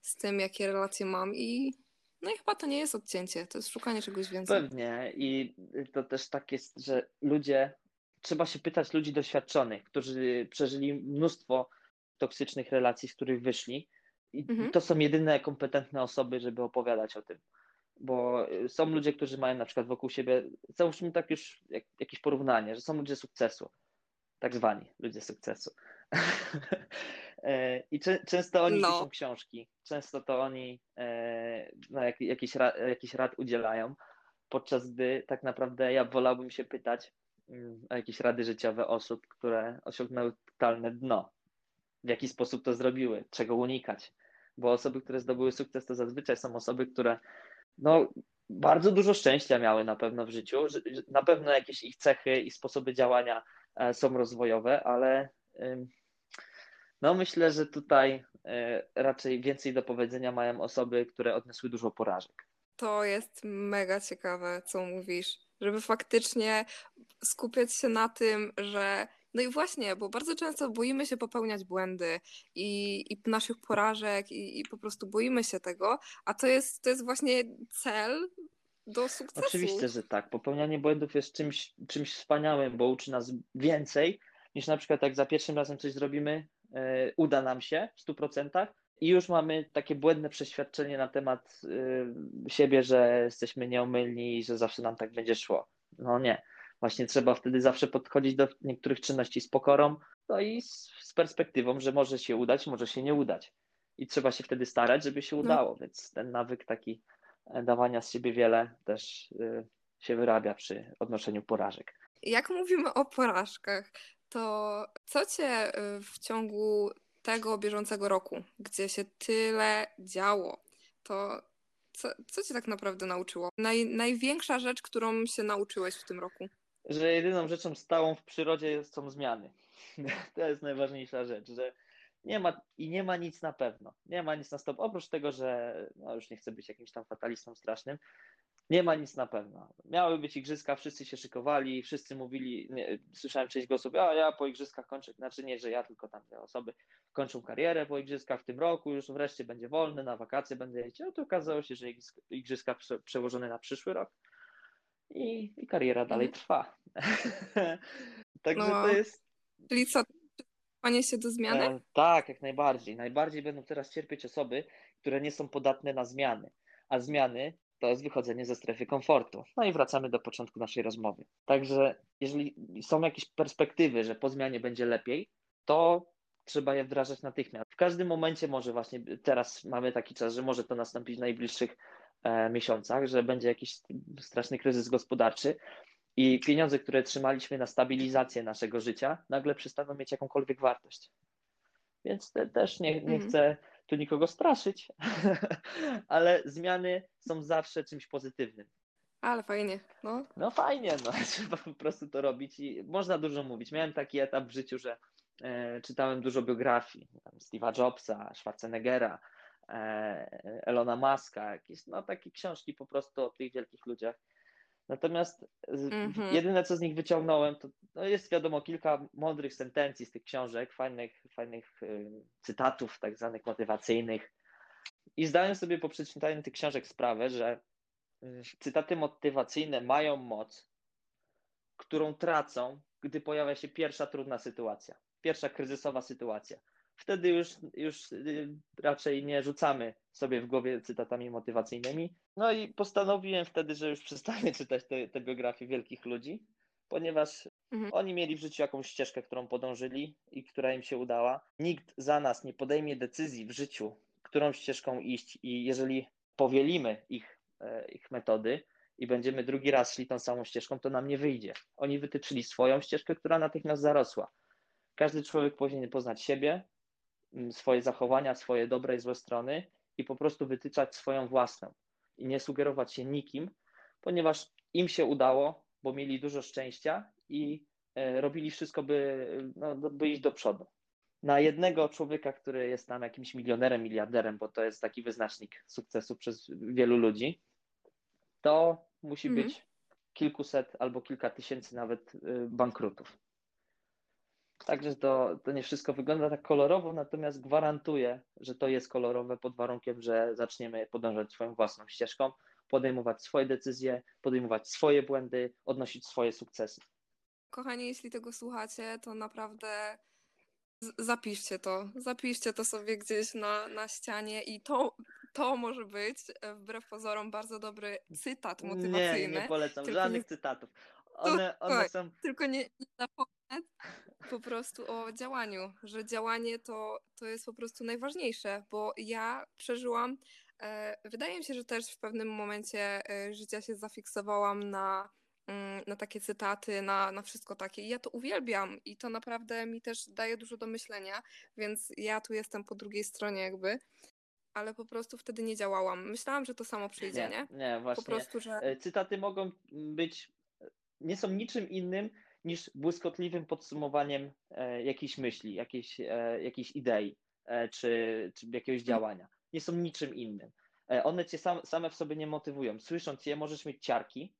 z tym, jakie relacje mam i no i chyba to nie jest odcięcie, to jest szukanie czegoś więcej. Pewnie i to też tak jest, że ludzie trzeba się pytać ludzi doświadczonych, którzy przeżyli mnóstwo toksycznych relacji, z których wyszli. I mhm. to są jedyne kompetentne osoby, żeby opowiadać o tym. Bo y, są ludzie, którzy mają na przykład wokół siebie, załóżmy tak już jak, jakieś porównanie, że są ludzie sukcesu, tak zwani ludzie sukcesu. E, I często oni no. piszą książki, często to oni e, no, jak, jakiś, ra, jakiś rad udzielają, podczas gdy tak naprawdę ja wolałbym się pytać, jakieś rady życiowe osób, które osiągnęły totalne dno. W jaki sposób to zrobiły, czego unikać. Bo osoby, które zdobyły sukces, to zazwyczaj są osoby, które no, bardzo dużo szczęścia miały na pewno w życiu. Na pewno jakieś ich cechy i sposoby działania e, są rozwojowe, ale no myślę, że tutaj e, raczej więcej do powiedzenia mają osoby, które odniosły dużo porażek. To jest mega ciekawe, co mówisz żeby faktycznie skupiać się na tym, że no i właśnie, bo bardzo często boimy się popełniać błędy i, i naszych porażek i, i, po prostu boimy się tego, a to jest, to jest właśnie cel do sukcesu. Oczywiście, że tak. Popełnianie błędów jest czymś, czymś wspaniałym, bo uczy nas więcej niż na przykład jak za pierwszym razem coś zrobimy, yy, uda nam się w 100%, i już mamy takie błędne przeświadczenie na temat y, siebie, że jesteśmy nieomylni i że zawsze nam tak będzie szło. No nie. Właśnie trzeba wtedy zawsze podchodzić do niektórych czynności z pokorą, no i z, z perspektywą, że może się udać, może się nie udać. I trzeba się wtedy starać, żeby się no. udało. No. Więc ten nawyk taki e, dawania z siebie wiele też y, się wyrabia przy odnoszeniu porażek. Jak mówimy o porażkach, to co cię y, w ciągu tego bieżącego roku, gdzie się tyle działo, to co, co cię tak naprawdę nauczyło? Naj, największa rzecz, którą się nauczyłeś w tym roku? Że jedyną rzeczą stałą w przyrodzie są zmiany. To jest najważniejsza rzecz, że nie ma i nie ma nic na pewno. Nie ma nic na stop. Oprócz tego, że no już nie chcę być jakimś tam fatalistą strasznym, nie ma nic na pewno. Miały być igrzyska, wszyscy się szykowali, wszyscy mówili, nie, słyszałem część głosów, a ja po igrzyskach kończę, znaczy nie, że ja, tylko tam te osoby kończą karierę po igrzyskach w tym roku, już wreszcie będzie wolny, na wakacje będę jeździł. to okazało się, że igrzyska przełożone na przyszły rok i, i kariera dalej mhm. trwa. Także no, to jest... Czyli co, Panie się do zmiany? E, tak, jak najbardziej. Najbardziej będą teraz cierpieć osoby, które nie są podatne na zmiany. A zmiany to jest wychodzenie ze strefy komfortu. No i wracamy do początku naszej rozmowy. Także jeżeli są jakieś perspektywy, że po zmianie będzie lepiej, to trzeba je wdrażać natychmiast. W każdym momencie może właśnie teraz mamy taki czas, że może to nastąpić w najbliższych e, miesiącach, że będzie jakiś straszny kryzys gospodarczy i pieniądze, które trzymaliśmy na stabilizację naszego życia, nagle przestaną mieć jakąkolwiek wartość. Więc te, też nie, nie mhm. chcę tu nikogo straszyć, ale zmiany są zawsze czymś pozytywnym. Ale fajnie, no. No fajnie, no trzeba po prostu to robić i można dużo mówić. Miałem taki etap w życiu, że e, czytałem dużo biografii Steve'a Jobsa, Schwarzeneggera, e, Elona Muska, jakieś no takie książki po prostu o tych wielkich ludziach. Natomiast mm-hmm. jedyne, co z nich wyciągnąłem, to no jest wiadomo kilka mądrych sentencji z tych książek, fajnych, fajnych y, cytatów, tak zwanych motywacyjnych. I zdałem sobie po przeczytaniu tych książek sprawę, że cytaty motywacyjne mają moc, którą tracą, gdy pojawia się pierwsza trudna sytuacja, pierwsza kryzysowa sytuacja. Wtedy już, już y, raczej nie rzucamy sobie w głowie cytatami motywacyjnymi. No i postanowiłem wtedy, że już przestanę czytać te, te biografie wielkich ludzi, ponieważ mhm. oni mieli w życiu jakąś ścieżkę, którą podążyli i która im się udała. Nikt za nas nie podejmie decyzji w życiu, którą ścieżką iść i jeżeli powielimy ich E, ich metody i będziemy drugi raz szli tą samą ścieżką, to nam nie wyjdzie. Oni wytyczyli swoją ścieżkę, która natychmiast zarosła. Każdy człowiek powinien poznać siebie, swoje zachowania, swoje dobre i złe strony i po prostu wytyczać swoją własną i nie sugerować się nikim, ponieważ im się udało, bo mieli dużo szczęścia i e, robili wszystko, by, no, by iść do przodu. Na jednego człowieka, który jest tam jakimś milionerem, miliarderem, bo to jest taki wyznacznik sukcesu przez wielu ludzi, to musi mhm. być kilkuset albo kilka tysięcy nawet y, bankrutów. Także to, to nie wszystko wygląda tak kolorowo, natomiast gwarantuję, że to jest kolorowe pod warunkiem, że zaczniemy podążać swoją własną ścieżką, podejmować swoje decyzje, podejmować swoje błędy, odnosić swoje sukcesy. Kochani, jeśli tego słuchacie, to naprawdę zapiszcie to. Zapiszcie to sobie gdzieś na, na ścianie i to, to może być e, wbrew pozorom bardzo dobry cytat motywacyjny. Nie, nie polecam żadnych nie... cytatów. One, one są... Tylko nie, nie zapomnę po prostu o działaniu, że działanie to, to jest po prostu najważniejsze, bo ja przeżyłam, e, wydaje mi się, że też w pewnym momencie e, życia się zafiksowałam na Mm, na takie cytaty, na, na wszystko takie. I ja to uwielbiam i to naprawdę mi też daje dużo do myślenia, więc ja tu jestem po drugiej stronie jakby. Ale po prostu wtedy nie działałam. Myślałam, że to samo przyjdzie, nie? Nie, nie właśnie. Po prostu, że... E, cytaty mogą być, nie są niczym innym niż błyskotliwym podsumowaniem e, jakiejś myśli, jakiejś, e, jakiejś idei czy, czy jakiegoś mm. działania. Nie są niczym innym. One cię sam, same w sobie nie motywują. Słysząc je, możesz mieć ciarki,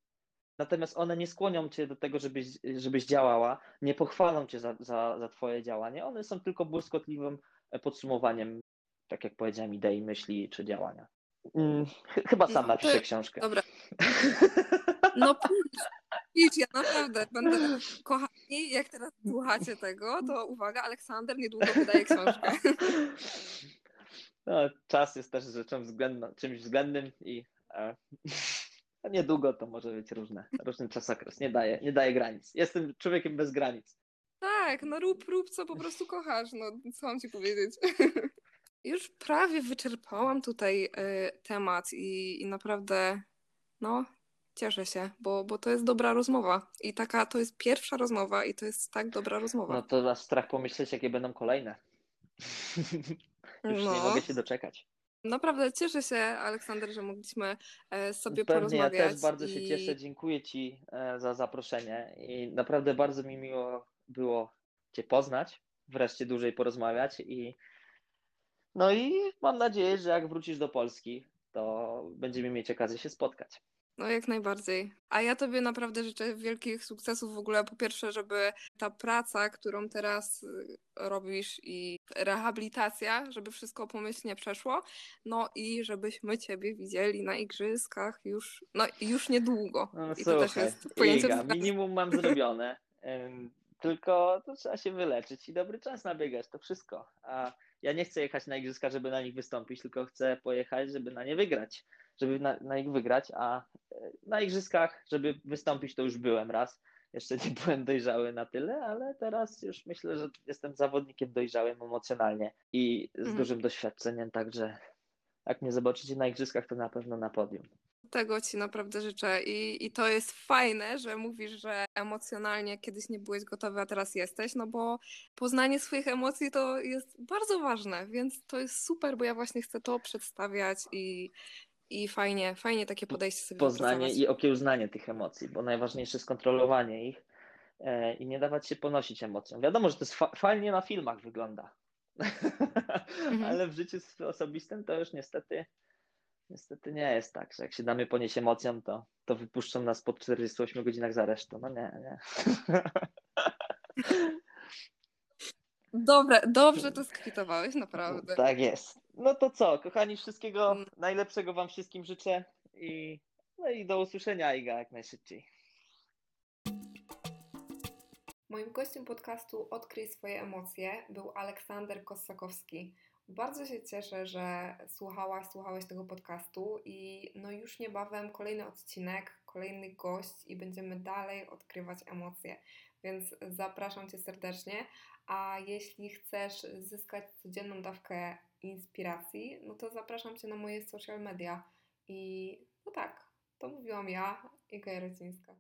Natomiast one nie skłonią cię do tego, żebyś, żebyś działała, nie pochwalą cię za, za, za twoje działanie. One są tylko błyskotliwym e, podsumowaniem, tak jak powiedziałem, idei, myśli czy działania. Hmm, chyba sam no, napiszę książkę. Dobra. No idź, ja naprawdę będę kochani, jak teraz słuchacie tego, to uwaga, Aleksander niedługo wydaje książkę. No, czas jest też rzeczą względną, czymś względnym i e, niedługo to może być różne, różny czasokres. Nie daje, nie daje granic. Jestem człowiekiem bez granic. Tak, no rób, rób co po prostu kochasz, no co mam ci powiedzieć. Już prawie wyczerpałam tutaj y, temat i, i naprawdę, no, cieszę się, bo, bo to jest dobra rozmowa. I taka to jest pierwsza rozmowa i to jest tak dobra rozmowa. No to aż strach pomyśleć, jakie będą kolejne. Już no. nie mogę się doczekać. Naprawdę cieszę się, Aleksander, że mogliśmy e, sobie Pewnie, porozmawiać. Ja też bardzo i... się cieszę. Dziękuję Ci e, za zaproszenie i naprawdę bardzo mi miło było Cię poznać, wreszcie dłużej porozmawiać i no i mam nadzieję, że jak wrócisz do Polski, to będziemy mieć okazję się spotkać. No jak najbardziej. A ja tobie naprawdę życzę wielkich sukcesów w ogóle. Po pierwsze, żeby ta praca, którą teraz y, robisz i rehabilitacja, żeby wszystko pomyślnie przeszło. No i żebyśmy ciebie widzieli na igrzyskach już, no już niedługo. No, I słuchaj, to też jest pojęcie Iga, minimum mam zrobione. Tylko to trzeba się wyleczyć i dobry czas nabiegać, to wszystko. A ja nie chcę jechać na igrzyska, żeby na nich wystąpić, tylko chcę pojechać, żeby na nie wygrać żeby na, na nich wygrać, a e, na igrzyskach, żeby wystąpić, to już byłem raz. Jeszcze nie byłem dojrzały na tyle, ale teraz już myślę, że jestem zawodnikiem dojrzałym emocjonalnie i z mhm. dużym doświadczeniem, także jak mnie zobaczycie na igrzyskach, to na pewno na podium. Tego ci naprawdę życzę I, i to jest fajne, że mówisz, że emocjonalnie kiedyś nie byłeś gotowy, a teraz jesteś, no bo poznanie swoich emocji to jest bardzo ważne, więc to jest super, bo ja właśnie chcę to przedstawiać i i fajnie, fajnie takie podejście sobie Poznanie i okiełznanie tych emocji, bo najważniejsze jest kontrolowanie ich e, i nie dawać się ponosić emocjom. Wiadomo, że to jest fa fajnie na filmach wygląda, mhm. ale w życiu osobistym to już niestety niestety nie jest tak, że jak się damy ponieść emocjom, to, to wypuszczą nas po 48 godzinach za resztą. No nie, nie. Dobre, dobrze to skwitowałeś, naprawdę. Tak jest. No to co, kochani, wszystkiego mm. najlepszego Wam wszystkim życzę i, no i do usłyszenia, Iga, jak najszybciej. Moim gościem podcastu Odkryj swoje emocje był Aleksander Kossakowski. Bardzo się cieszę, że słuchałaś, słuchałeś tego podcastu i no już niebawem kolejny odcinek, kolejny gość i będziemy dalej odkrywać emocje. Więc zapraszam Cię serdecznie. A jeśli chcesz zyskać codzienną dawkę inspiracji, no to zapraszam Cię na moje social media. I no tak, to mówiłam ja, Iga Jarocińska.